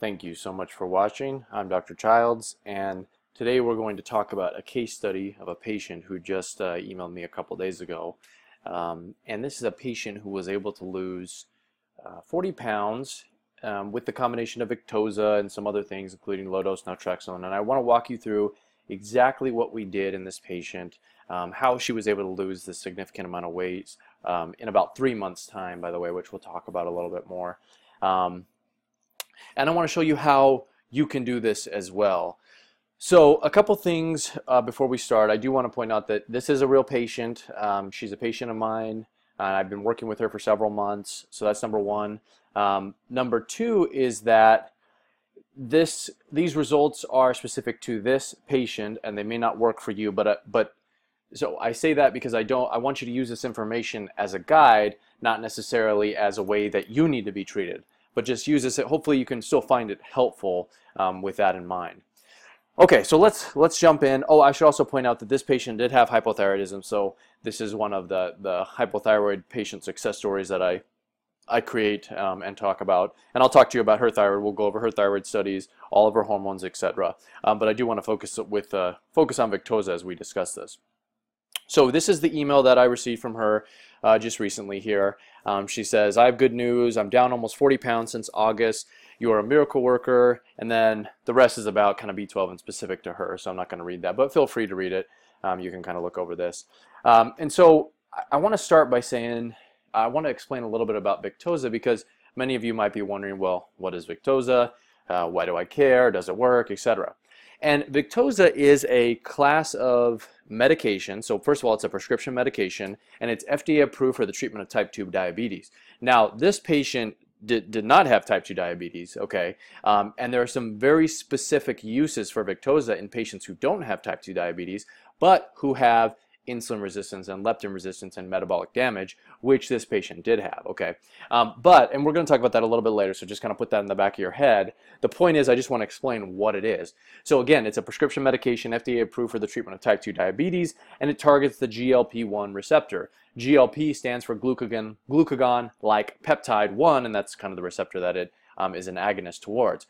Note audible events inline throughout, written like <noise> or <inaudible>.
Thank you so much for watching. I'm Dr. Childs, and today we're going to talk about a case study of a patient who just uh, emailed me a couple days ago. Um, and this is a patient who was able to lose uh, 40 pounds um, with the combination of Victoza and some other things, including low-dose naltrexone. And I want to walk you through exactly what we did in this patient, um, how she was able to lose this significant amount of weight um, in about three months' time, by the way, which we'll talk about a little bit more. Um, and I want to show you how you can do this as well. So a couple things uh, before we start. I do want to point out that this is a real patient. Um, she's a patient of mine. Uh, I've been working with her for several months. So that's number one. Um, number two is that this these results are specific to this patient and they may not work for you but uh, but so I say that because I don't I want you to use this information as a guide not necessarily as a way that you need to be treated but just use this hopefully you can still find it helpful um, with that in mind okay so let's let's jump in oh I should also point out that this patient did have hypothyroidism so this is one of the the hypothyroid patient success stories that I I create um, and talk about. And I'll talk to you about her thyroid. We'll go over her thyroid studies, all of her hormones, etc. Um, but I do want to focus with uh, focus on Victoza as we discuss this. So this is the email that I received from her uh, just recently here. Um, she says, I have good news. I'm down almost 40 pounds since August. You are a miracle worker. And then the rest is about kind of B12 and specific to her. So I'm not going to read that, but feel free to read it. Um, you can kind of look over this. Um, and so I, I want to start by saying I want to explain a little bit about Victoza because many of you might be wondering, well, what is Victoza? Uh, why do I care? Does it work? Etc. And Victoza is a class of medication. So first of all, it's a prescription medication, and it's FDA approved for the treatment of type 2 diabetes. Now, this patient did, did not have type 2 diabetes, okay? Um, and there are some very specific uses for Victoza in patients who don't have type 2 diabetes, but who have insulin resistance and leptin resistance and metabolic damage, which this patient did have, okay? Um, but, and we're going to talk about that a little bit later, so just kind of put that in the back of your head. The point is, I just want to explain what it is. So again, it's a prescription medication, FDA approved for the treatment of type 2 diabetes, and it targets the GLP-1 receptor. GLP stands for glucagon, glucagon-like peptide 1, and that's kind of the receptor that it um, is an agonist towards.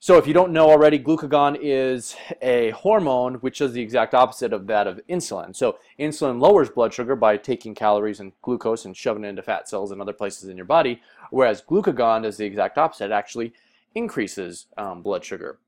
So if you don't know already, glucagon is a hormone which is the exact opposite of that of insulin. So insulin lowers blood sugar by taking calories and glucose and shoving it into fat cells and other places in your body, whereas glucagon does the exact opposite. It actually increases um, blood sugar.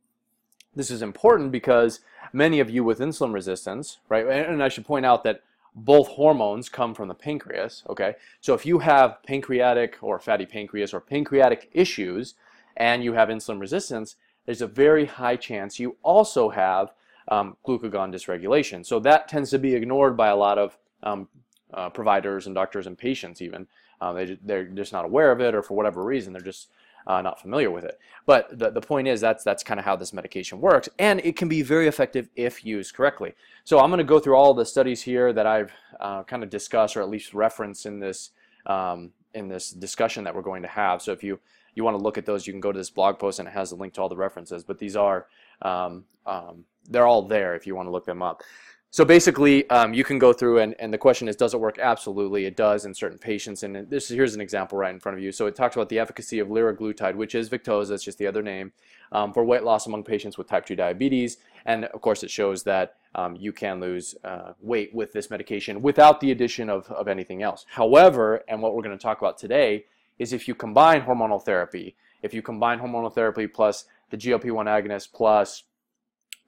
This is important because many of you with insulin resistance, right, and I should point out that both hormones come from the pancreas, okay? So if you have pancreatic or fatty pancreas or pancreatic issues, and you have insulin resistance, there's a very high chance you also have um, glucagon dysregulation. So that tends to be ignored by a lot of um, uh, providers and doctors and patients even. Uh, they, they're just not aware of it or for whatever reason they're just uh, not familiar with it. But the, the point is that's, that's kind of how this medication works and it can be very effective if used correctly. So I'm going to go through all the studies here that I've uh, kind of discussed or at least referenced in this, um, in this discussion that we're going to have. So if you you want to look at those, you can go to this blog post and it has a link to all the references. But these are, um, um, they're all there if you want to look them up. So basically, um, you can go through and, and the question is, does it work? Absolutely, it does in certain patients. And this here's an example right in front of you. So it talks about the efficacy of liraglutide, which is Victoza, it's just the other name, um, for weight loss among patients with type 2 diabetes. And of course, it shows that um, you can lose uh, weight with this medication without the addition of, of anything else. However, and what we're going to talk about today is if you combine hormonal therapy, if you combine hormonal therapy plus the GLP-1 agonist plus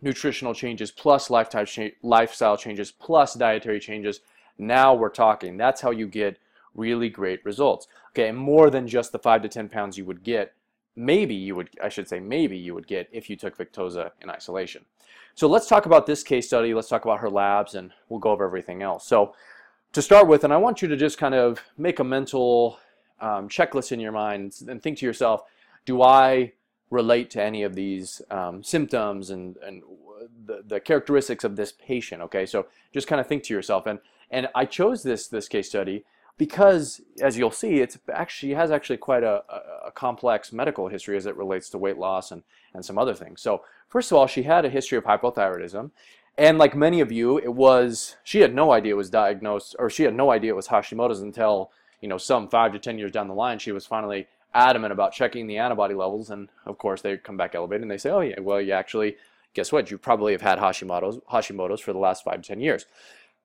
nutritional changes plus lifestyle, cha lifestyle changes plus dietary changes, now we're talking. That's how you get really great results. Okay, more than just the 5 to 10 pounds you would get, maybe you would, I should say maybe you would get if you took Victoza in isolation. So let's talk about this case study, let's talk about her labs, and we'll go over everything else. So to start with, and I want you to just kind of make a mental um, checklist in your mind and think to yourself, do I relate to any of these um, symptoms and, and the, the characteristics of this patient? Okay, so just kind of think to yourself. And, and I chose this, this case study because, as you'll see, it's actually has actually quite a, a, a, complex medical history as it relates to weight loss and, and some other things. So first of all, she had a history of hypothyroidism. And like many of you, it was, she had no idea it was diagnosed, or she had no idea it was Hashimoto's until you know, some five to 10 years down the line, she was finally adamant about checking the antibody levels, and of course they come back elevated, and they say, oh yeah, well you actually, guess what? You probably have had Hashimoto's, Hashimoto's for the last five to ten years.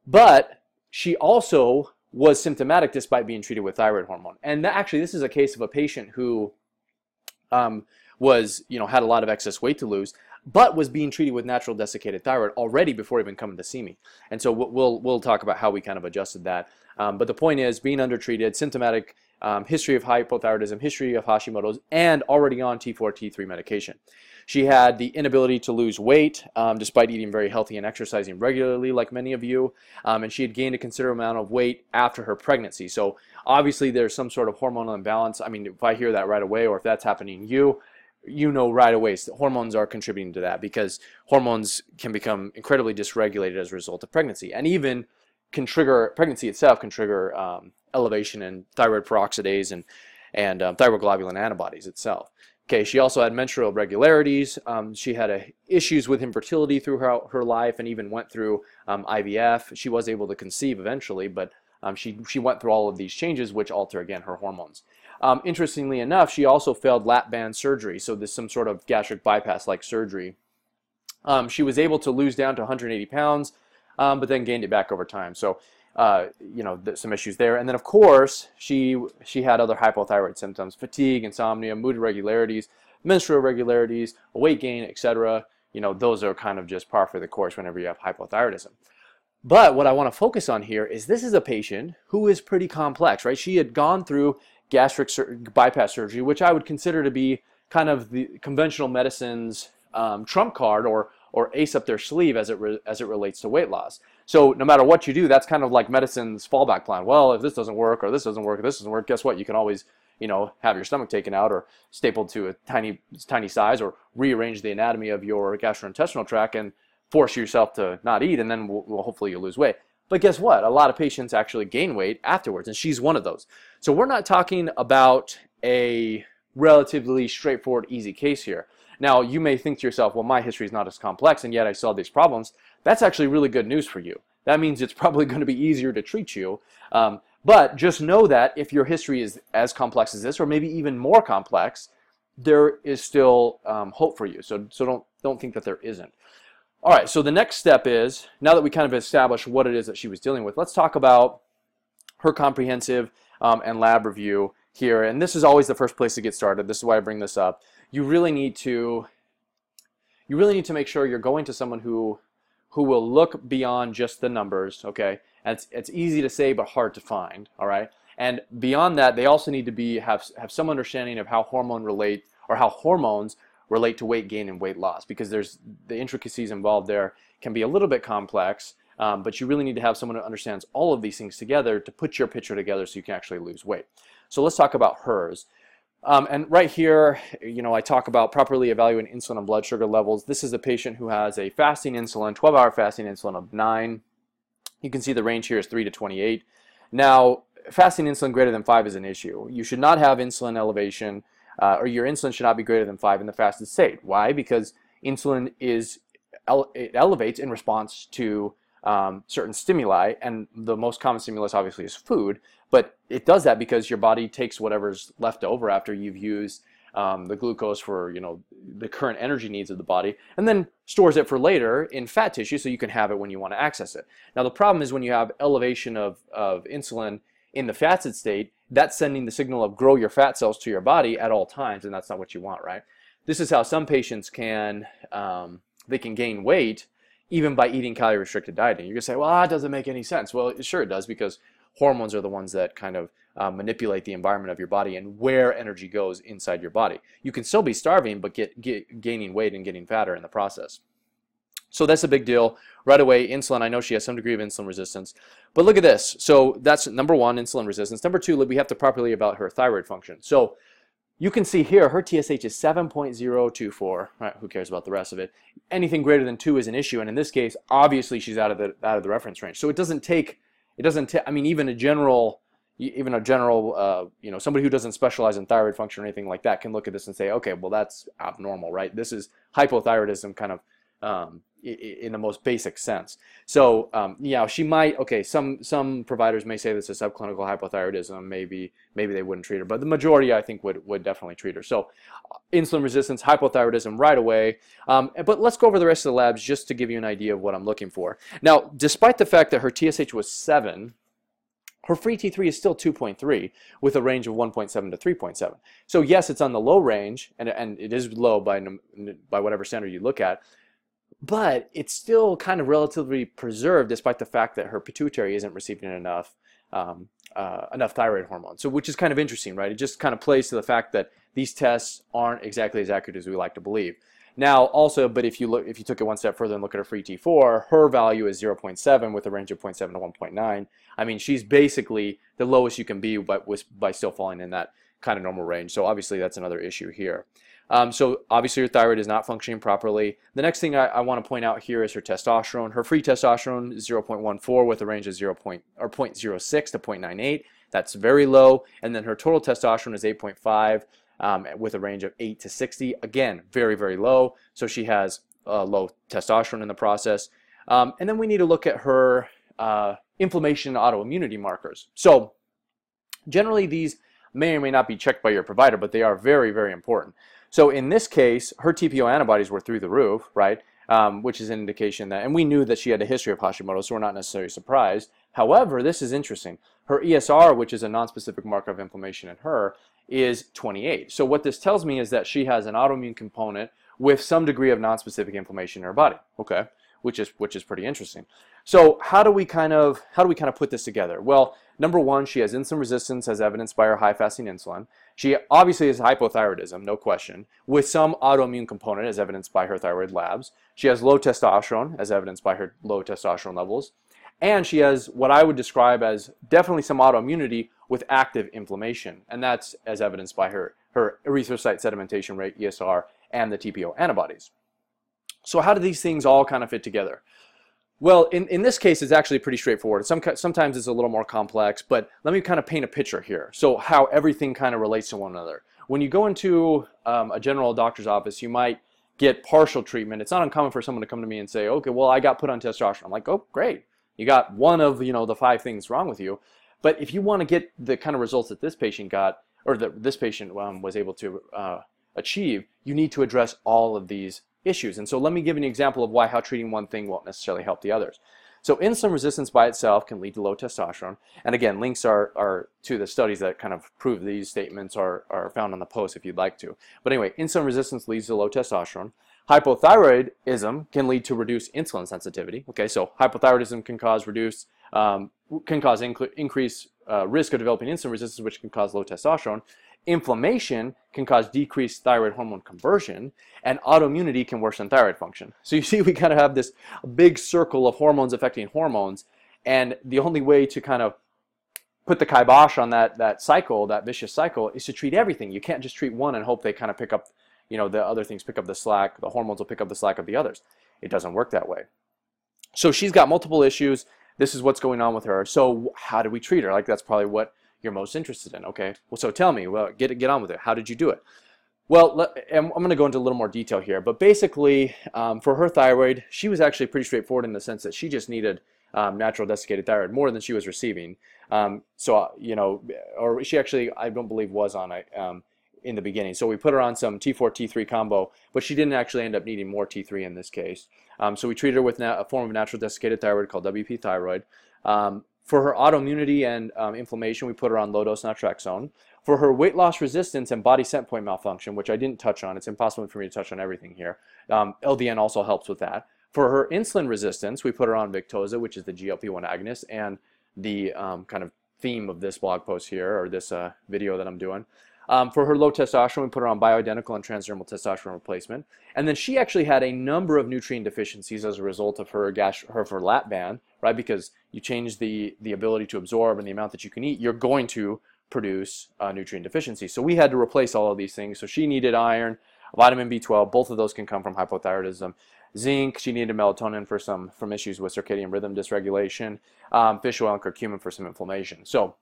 But she also was symptomatic despite being treated with thyroid hormone. And that, actually, this is a case of a patient who um, was, you know, had a lot of excess weight to lose, but was being treated with natural desiccated thyroid already before even coming to see me. And so we'll we'll talk about how we kind of adjusted that. Um, but the point is, being undertreated, symptomatic um, history of hypothyroidism, history of Hashimoto's, and already on T4, T3 medication. She had the inability to lose weight um, despite eating very healthy and exercising regularly, like many of you. Um, and she had gained a considerable amount of weight after her pregnancy. So obviously, there's some sort of hormonal imbalance. I mean, if I hear that right away, or if that's happening to you, you know right away so hormones are contributing to that because hormones can become incredibly dysregulated as a result of pregnancy and even can trigger pregnancy itself can trigger um, elevation in thyroid peroxidase and and um, thyroglobulin antibodies itself Okay, she also had menstrual irregularities. Um, she had a, issues with infertility throughout her, life and even went through um, IVF. She was able to conceive eventually, but um, she, she went through all of these changes which alter, again, her hormones. Um, interestingly enough, she also failed lap band surgery, so there's some sort of gastric bypass-like surgery. Um, she was able to lose down to 180 pounds, um, but then gained it back over time. So uh, you know, some issues there. And then, of course, she she had other hypothyroid symptoms: fatigue, insomnia, mood irregularities, menstrual irregularities, weight gain, etc. You know, those are kind of just par for the course whenever you have hypothyroidism. But what I want to focus on here is this is a patient who is pretty complex, right? She had gone through gastric sur bypass surgery, which I would consider to be kind of the conventional medicine's um, trump card or or ace up their sleeve as it as it relates to weight loss. So no matter what you do, that's kind of like medicine's fallback plan. Well, if this doesn't work or this doesn't work, or this doesn't work, guess what? You can always, you know, have your stomach taken out or stapled to a tiny, tiny size or rearrange the anatomy of your gastrointestinal tract and force yourself to not eat, and then we'll, well, hopefully you'll lose weight. But guess what? A lot of patients actually gain weight afterwards, and she's one of those. So we're not talking about a relatively straightforward, easy case here. Now, you may think to yourself, well, my history is not as complex, and yet I saw these problems. That's actually really good news for you. That means it's <laughs> probably going to be easier to treat you. Um, but just know that if your history is as complex as this, or maybe even more complex, there is still um, hope for you. So, so don't, don't think that there isn't. All right, so the next step is, now that we kind of established what it is that she was dealing with, let's talk about her comprehensive um, and lab review here. And this is always the first place to get started. This is why I bring this up you really need to you really need to make sure you're going to someone who who will look beyond just the numbers, okay? And it's, it's easy to say but hard to find, all right? And beyond that, they also need to be have have some understanding of how hormone relate or how hormones relate to weight gain and weight loss because there's the intricacies involved there can be a little bit complex, um, but you really need to have someone who understands all of these things together to put your picture together so you can actually lose weight. So let's talk about hers. Um, and right here, you know, I talk about properly evaluating insulin and blood sugar levels. This is a patient who has a fasting insulin, 12-hour fasting insulin of 9. You can see the range here is 3 to 28. Now, fasting insulin greater than 5 is an issue. You should not have insulin elevation, uh, or your insulin should not be greater than 5 in the fasted state. Why? Because insulin is ele it elevates in response to um, certain stimuli, and the most common stimulus obviously is food, but it does that because your body takes whatever's left over after you've used um, the glucose for you know the current energy needs of the body, and then stores it for later in fat tissue so you can have it when you want to access it. Now the problem is when you have elevation of, of insulin in the fasted state, that's sending the signal of grow your fat cells to your body at all times, and that's not what you want, right? This is how some patients can um, they can gain weight even by eating calorie restricted dieting. You're gonna say, well, that doesn't make any sense. Well, sure it does because hormones are the ones that kind of uh, manipulate the environment of your body and where energy goes inside your body. You can still be starving, but get, get gaining weight and getting fatter in the process. So that's a big deal. Right away, insulin, I know she has some degree of insulin resistance. But look at this. So that's number one, insulin resistance. Number two, we have to properly about her thyroid function. So you can see here her TSH is 7.024. Right, who cares about the rest of it? Anything greater than 2 is an issue, and in this case, obviously she's out of the out of the reference range. So it doesn't take it doesn't I mean even a general even a general uh, you know somebody who doesn't specialize in thyroid function or anything like that can look at this and say, okay, well that's abnormal, right? This is hypothyroidism kind of um, in the most basic sense. So, um, yeah, she might. Okay, some some providers may say this is subclinical hypothyroidism. Maybe maybe they wouldn't treat her, but the majority, I think, would would definitely treat her. So, insulin resistance, hypothyroidism, right away. Um, but let's go over the rest of the labs just to give you an idea of what I'm looking for. Now, despite the fact that her TSH was seven, her free T3 is still 2.3 with a range of 1.7 to 3.7. So yes, it's on the low range, and, and it is low by, by whatever standard you look at, but it's still kind of relatively preserved despite the fact that her pituitary isn't receiving enough um, uh, enough thyroid hormone. So which is kind of interesting, right? It just kind of plays to the fact that these tests aren't exactly as accurate as we like to believe. Now also, but if you look, if you took it one step further and look at her free T4, her value is 0.7 with a range of 0.7 to 1.9. I mean, she's basically the lowest you can be, but by still falling in that kind of normal range. So obviously that's another issue here. Um, so obviously your thyroid is not functioning properly. The next thing I, I want to point out here is her testosterone. Her free testosterone is 0.14 with a range of 0. Point, or 0.06 to 0.98. That's very low. And then her total testosterone is 8.5 um, with a range of 8 to 60. Again, very, very low. So she has uh, low testosterone in the process. Um, and then we need to look at her uh, inflammation and autoimmunity markers. So generally these may or may not be checked by your provider, but they are very, very important. So in this case, her TPO antibodies were through the roof, right? Um, which is an indication that, and we knew that she had a history of Hashimoto, so we're not necessarily surprised. However, this is interesting. Her ESR, which is a nonspecific marker of inflammation in her, is 28. So what this tells me is that she has an autoimmune component with some degree of nonspecific inflammation in her body. Okay, which is which is pretty interesting. So how do we kind of how do we kind of put this together? Well, number one, she has insulin resistance as evidenced by her high fasting insulin. She obviously has hypothyroidism, no question, with some autoimmune component as evidenced by her thyroid labs. She has low testosterone as evidenced by her low testosterone levels. And she has what I would describe as definitely some autoimmunity with active inflammation. And that's as evidenced by her, her erythrocyte sedimentation rate, ESR, and the TPO antibodies. So how do these things all kind of fit together? Well, in, in this case, it's actually pretty straightforward. Some, sometimes it's a little more complex, but let me kind of paint a picture here. So how everything kind of relates to one another. When you go into um, a general doctor's office, you might get partial treatment. It's not uncommon for someone to come to me and say, okay, well, I got put on testosterone. I'm like, oh, great. You got one of, you know, the five things wrong with you. But if you want to get the kind of results that this patient got, or that this patient um, was able to uh, achieve, you need to address all of these issues. And so let me give an example of why how treating one thing won't necessarily help the others. So insulin resistance by itself can lead to low testosterone. And again, links are, are to the studies that kind of prove these statements are, are found on the post if you'd like to. But anyway, insulin resistance leads to low testosterone. Hypothyroidism can lead to reduced insulin sensitivity. Okay, so hypothyroidism can cause reduced, um, can cause inc increased uh, risk of developing insulin resistance, which can cause low testosterone. Inflammation can cause decreased thyroid hormone conversion, and autoimmunity can worsen thyroid function. So you <laughs> see, we kind of have this big circle of hormones affecting hormones, and the only way to kind of put the kibosh on that that cycle, that vicious cycle, is to treat everything. You can't just treat one and hope they kind of pick up, you know, the other things pick up the slack. The hormones will pick up the slack of the others. It doesn't work that way. So she's got multiple issues. This is what's going on with her. So how do we treat her? Like that's probably what you're most interested in. Okay, well, so tell me, well, get get on with it. How did you do it? Well, let, I'm going to go into a little more detail here, but basically, um, for her thyroid, she was actually pretty straightforward in the sense that she just needed um, natural desiccated thyroid more than she was receiving. Um, so, uh, you know, or she actually, I don't believe, was on it um, in the beginning. So we put her on some T4 T3 combo, but she didn't actually end up needing more T3 in this case. Um, so we treated her with a form of natural desiccated thyroid called WP thyroid. For her autoimmunity and um, inflammation, we put her on low-dose naltrexone. For her weight loss resistance and body set point malfunction, which I didn't touch on, it's impossible for me to touch on everything here. Um, LDN also helps with that. For her insulin resistance, we put her on Victoza, which is the GLP-1 agonist, and the um, kind of theme of this blog post here, or this uh, video that I'm doing. Um, for her low testosterone, we put her on bioidentical and transdermal testosterone replacement. And then she actually had a number of nutrient deficiencies as a result of her, gas, her, her lap band, right? Because you change the, the ability to absorb and the amount that you can eat, you're going to produce uh, nutrient deficiency. So we had to replace all of these things. So she needed iron, vitamin B12, both of those can come from hypothyroidism. Zinc, she needed melatonin for some from issues with circadian rhythm dysregulation, um, fish oil and curcumin for some inflammation. So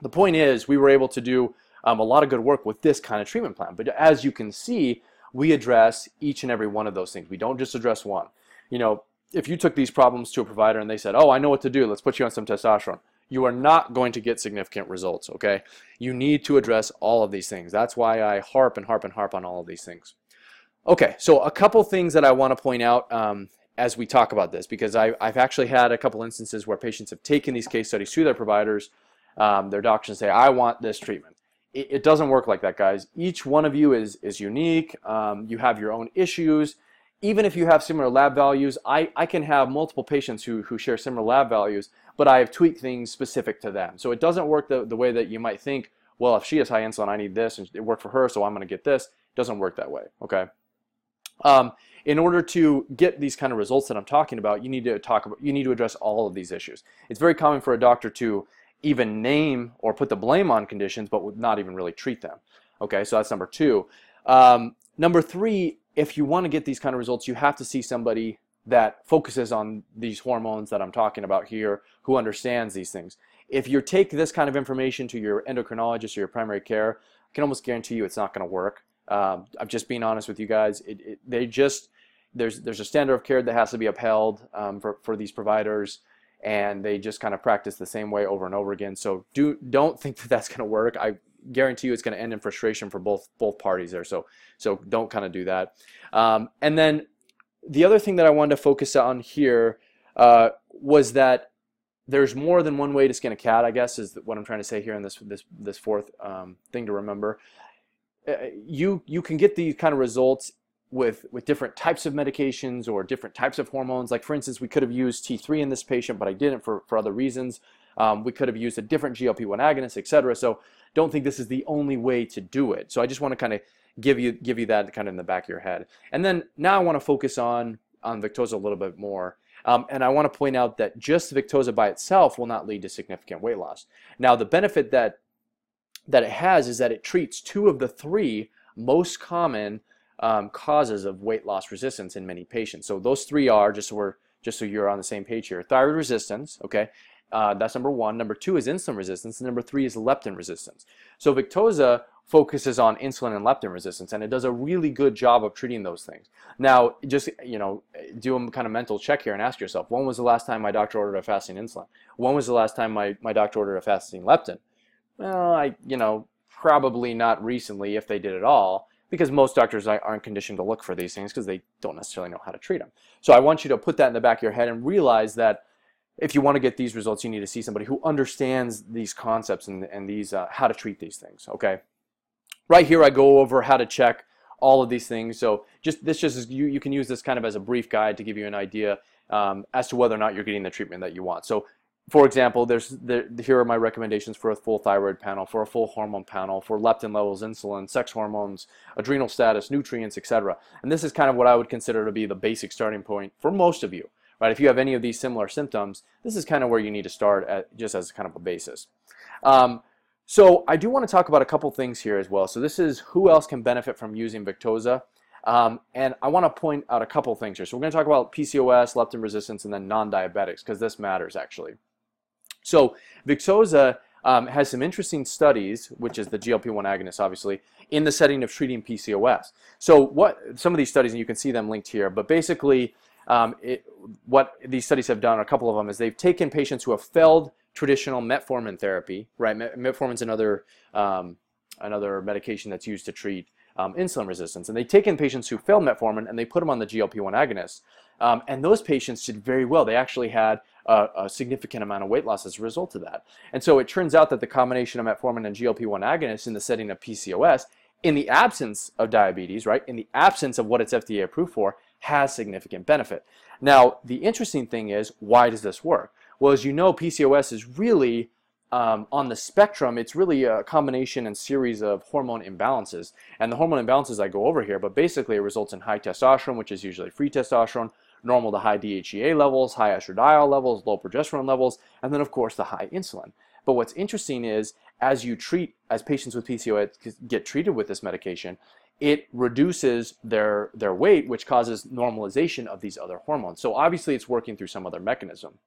the point is we were able to do um, a lot of good work with this kind of treatment plan. But as you can see, we address each and every one of those things. We don't just address one. You know, if you took these problems to a provider and they said, "Oh, I know what to do. Let's put you on some testosterone." You are not going to get significant results, okay? You need to address all of these things. That's why I harp and harp and harp on all of these things. Okay, so a couple things that I want to point out um, as we talk about this, because I, have actually had a couple instances where patients have taken these case studies to their providers, um, their doctors say, I want this treatment. It, it, doesn't work like that, guys. Each one of you is, is unique. Um, you have your own issues. Even if you have similar lab values, I, I can have multiple patients who, who share similar lab values, but I have tweaked things specific to them. So it doesn't work the, the way that you might think, well, if she has high insulin, I need this, and it worked for her, so I'm going to get this. It doesn't work that way, okay? Um, in order to get these kind of results that I'm talking about, you need to talk about, you need to address all of these issues. It's very common for a doctor to even name or put the blame on conditions, but would not even really treat them. Okay, so that's number two. Um, number three, if you want to get these kind of results, you have to see somebody that focuses on these hormones that I'm talking about here, who understands these things. If you take this kind of information to your endocrinologist or your primary care, I can almost guarantee you it's not going to work. Um, I'm just being honest with you guys. It, it, they just there's there's a standard of care that has to be upheld um, for for these providers, and they just kind of practice the same way over and over again. So do don't think that that's going to work. I guarantee you it's going to end in frustration for both both parties there. So so don't kind of do that. Um, and then the other thing that I wanted to focus on here uh, was that there's more than one way to skin a cat. I guess is what I'm trying to say here in this this this fourth um, thing to remember. Uh, you you can get these kind of results with with different types of medications or different types of hormones. Like for instance, we could have used T3 in this patient, but I didn't for, for other reasons. Um, we could have used a different GLP-1 agonist, etc. So don't think this is the only way to do it. So I just want to kind of give you give you that kind of in the back of your head. And then now I want to focus on on Victoza a little bit more. Um, and I want to point out that just Victoza by itself will not lead to significant weight loss. Now the benefit that that it has is that it treats two of the three most common um, causes of weight loss resistance in many patients. So those three are just so we're just so you're on the same page here: thyroid resistance. Okay, uh, that's number one. Number two is insulin resistance, and number three is leptin resistance. So Victoza focuses on insulin and leptin resistance, and it does a really good job of treating those things. Now, just you know, do a kind of mental check here and ask yourself: When was the last time my doctor ordered a fasting insulin? When was the last time my my doctor ordered a fasting leptin? Well, I, you know, probably not recently if they did at all, because most doctors aren't conditioned to look for these things because they don't necessarily know how to treat them. So I want you to put that in the back of your head and realize that if you want to get these results, you need to see somebody who understands these concepts and, and these uh, how to treat these things. Okay. Right here, I go over how to check all of these things. So just this just is, you you can use this kind of as a brief guide to give you an idea um, as to whether or not you're getting the treatment that you want. So for example, there's there, here are my recommendations for a full thyroid panel, for a full hormone panel, for leptin levels, insulin, sex hormones, adrenal status, nutrients, etc. And this is kind of what I would consider to be the basic starting point for most of you. Right? If you have any of these similar symptoms, this is kind of where you need to start at, just as kind of a basis. Um, so I do want to talk about a couple things here as well. So this is who else can benefit from using Victoza. Um, and I want to point out a couple things here. So we're going to talk about PCOS, leptin resistance, and then non-diabetics because this matters actually. So Victoza um, has some interesting studies, which is the GLP-1 agonist, obviously, in the setting of treating PCOS. So what some of these studies, and you can see them linked here, but basically um, it, what these studies have done, a couple of them, is they've taken patients who have failed traditional metformin therapy, right? Metformin is another, um, another medication that's used to treat um, insulin resistance. And they've taken patients who failed metformin and they put them on the GLP-1 agonist. Um, and those patients did very well. They actually had a, a, significant amount of weight loss as a result of that. And so it turns out that the combination of metformin and GLP-1 agonists in the setting of PCOS, in the absence of diabetes, right, in the absence of what it's FDA approved for, has significant benefit. Now, the interesting thing is, why does this work? Well, as you know, PCOS is really um, on the spectrum, it's really a combination and series of hormone imbalances. And the hormone imbalances I go over here, but basically it results in high testosterone, which is usually free testosterone, normal to high DHEA levels, high estradiol levels, low progesterone levels, and then of course the high insulin. But what's interesting is as you treat, as patients with PCOS get treated with this medication, it reduces their, their weight, which causes normalization of these other hormones. So obviously it's working through some other mechanism.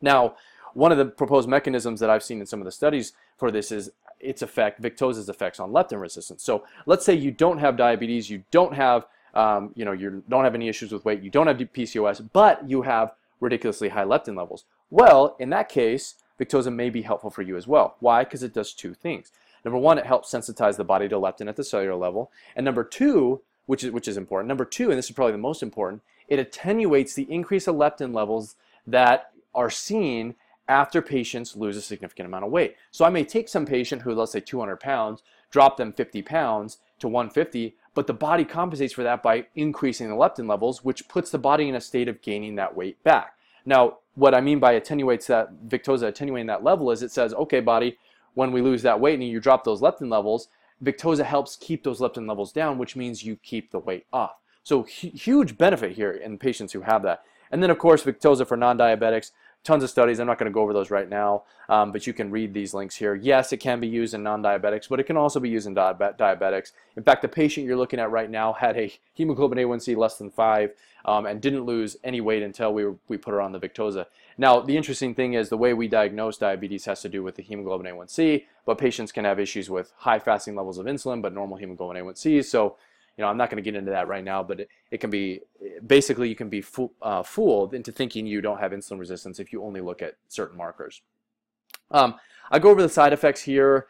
Now, one of the proposed mechanisms that I've seen in some of the studies for this is its effect, Victoza's effects on leptin resistance. So let's say you don't have diabetes, you don't have, um, you know, you don't have any issues with weight, you don't have PCOS, but you have ridiculously high leptin levels. Well, in that case, Victoza may be helpful for you as well. Why? Because it does two things. Number one, it helps sensitize the body to leptin at the cellular level. And number two, which is, which is important, number two, and this is probably the most important, it attenuates the increase of leptin levels that are seen after patients lose a significant amount of weight. So I may take some patient who, let's say 200 pounds, drop them 50 pounds to 150, but the body compensates for that by increasing the leptin levels, which puts the body in a state of gaining that weight back. Now, what I mean by attenuates that Victoza attenuating that level is it says, okay, body, when we lose that weight and you drop those leptin levels, Victoza helps keep those leptin levels down, which means you keep the weight off. So huge benefit here in patients who have that. And then of course Victoza for non-diabetics, tons of studies. I'm not going to go over those right now, um, but you can read these links here. Yes, it can be used in non-diabetics, but it can also be used in di diabetics. In fact, the patient you're looking at right now had a hemoglobin A1C less than 5 um, and didn't lose any weight until we, we put her on the Victoza. Now, the interesting thing is the way we diagnose diabetes has to do with the hemoglobin A1C, but patients can have issues with high fasting levels of insulin, but normal hemoglobin A1C. So you know, I'm not going to get into that right now, but it, it can be basically you can be fo uh, fooled into thinking you don't have insulin resistance if you only look at certain markers. Um, I go over the side effects here.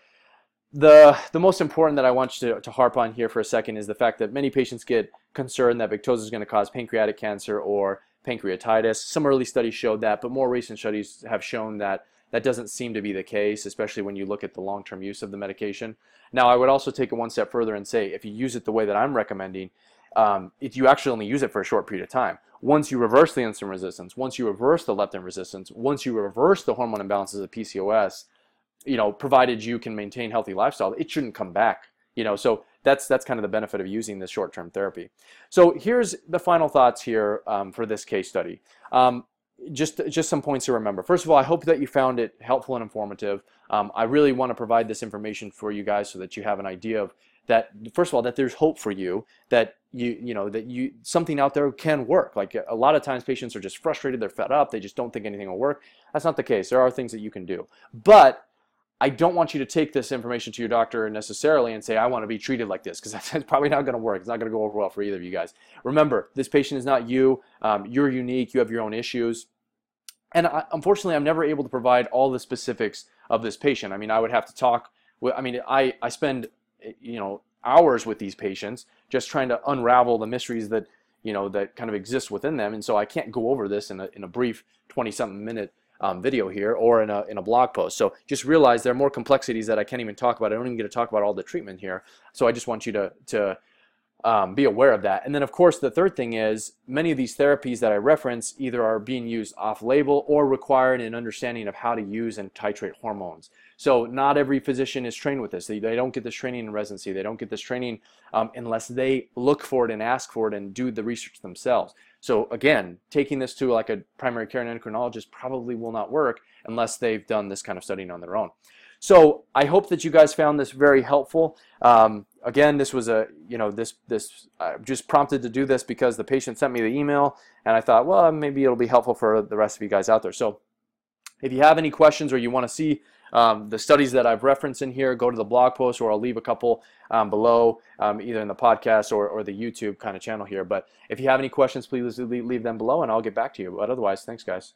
The, the most important that I want you to, to harp on here for a second is the fact that many patients get concerned that Victoza is going to cause pancreatic cancer or pancreatitis. Some early studies showed that, but more recent studies have shown that that doesn't seem to be the case, especially when you look at the long-term use of the medication. Now, I would also take it one step further and say if you use it the way that I'm recommending, um, if you actually only use it for a short period of time. Once you reverse the insulin resistance, once you reverse the leptin resistance, once you reverse the hormone imbalances of PCOS, you know, provided you can maintain healthy lifestyle, it shouldn't come back. You know, so that's that's kind of the benefit of using this short-term therapy. So here's the final thoughts here um, for this case study. Um, just just some points to remember. First of all, I hope that you found it helpful and informative. Um, I really want to provide this information for you guys so that you have an idea of that. First of all, that there's hope for you. That you you know that you something out there can work. Like a lot of times, patients are just frustrated. They're fed up. They just don't think anything will work. That's not the case. There are things that you can do, but I don't want you to take this information to your doctor necessarily and say, I want to be treated like this, because <laughs> that's probably not going to work. It's not going to go over well for either of you guys. Remember, this patient is not you. Um, you're unique. You have your own issues. And I, unfortunately, I'm never able to provide all the specifics of this patient. I mean, I would have to talk. With, I mean, I, I spend, you know, hours with these patients just trying to unravel the mysteries that, you know, that kind of exist within them. And so I can't go over this in a, in a brief 20-something minute um, video here or in a, in a blog post. So just realize there are more complexities that I can't even talk about. I don't even get to talk about all the treatment here. So I just want you to, to um, be aware of that. And then of course the third thing is many of these therapies that I reference either are being used off-label or require an understanding of how to use and titrate hormones. So not every physician is trained with this. They, they don't get this training in residency. They don't get this training um, unless they look for it and ask for it and do the research themselves. So again, taking this to like a primary care and endocrinologist probably will not work unless they've done this kind of studying on their own. So I hope that you guys found this very helpful. Um, again, this was a, you know, this, this uh, just prompted to do this because the patient sent me the email and I thought, well, maybe it'll be helpful for the rest of you guys out there. So if you have any questions or you want to see um, the studies that I've referenced in here, go to the blog post or I'll leave a couple um, below, um, either in the podcast or, or the YouTube kind of channel here. But if you have any questions, please leave them below and I'll get back to you. But otherwise, thanks guys.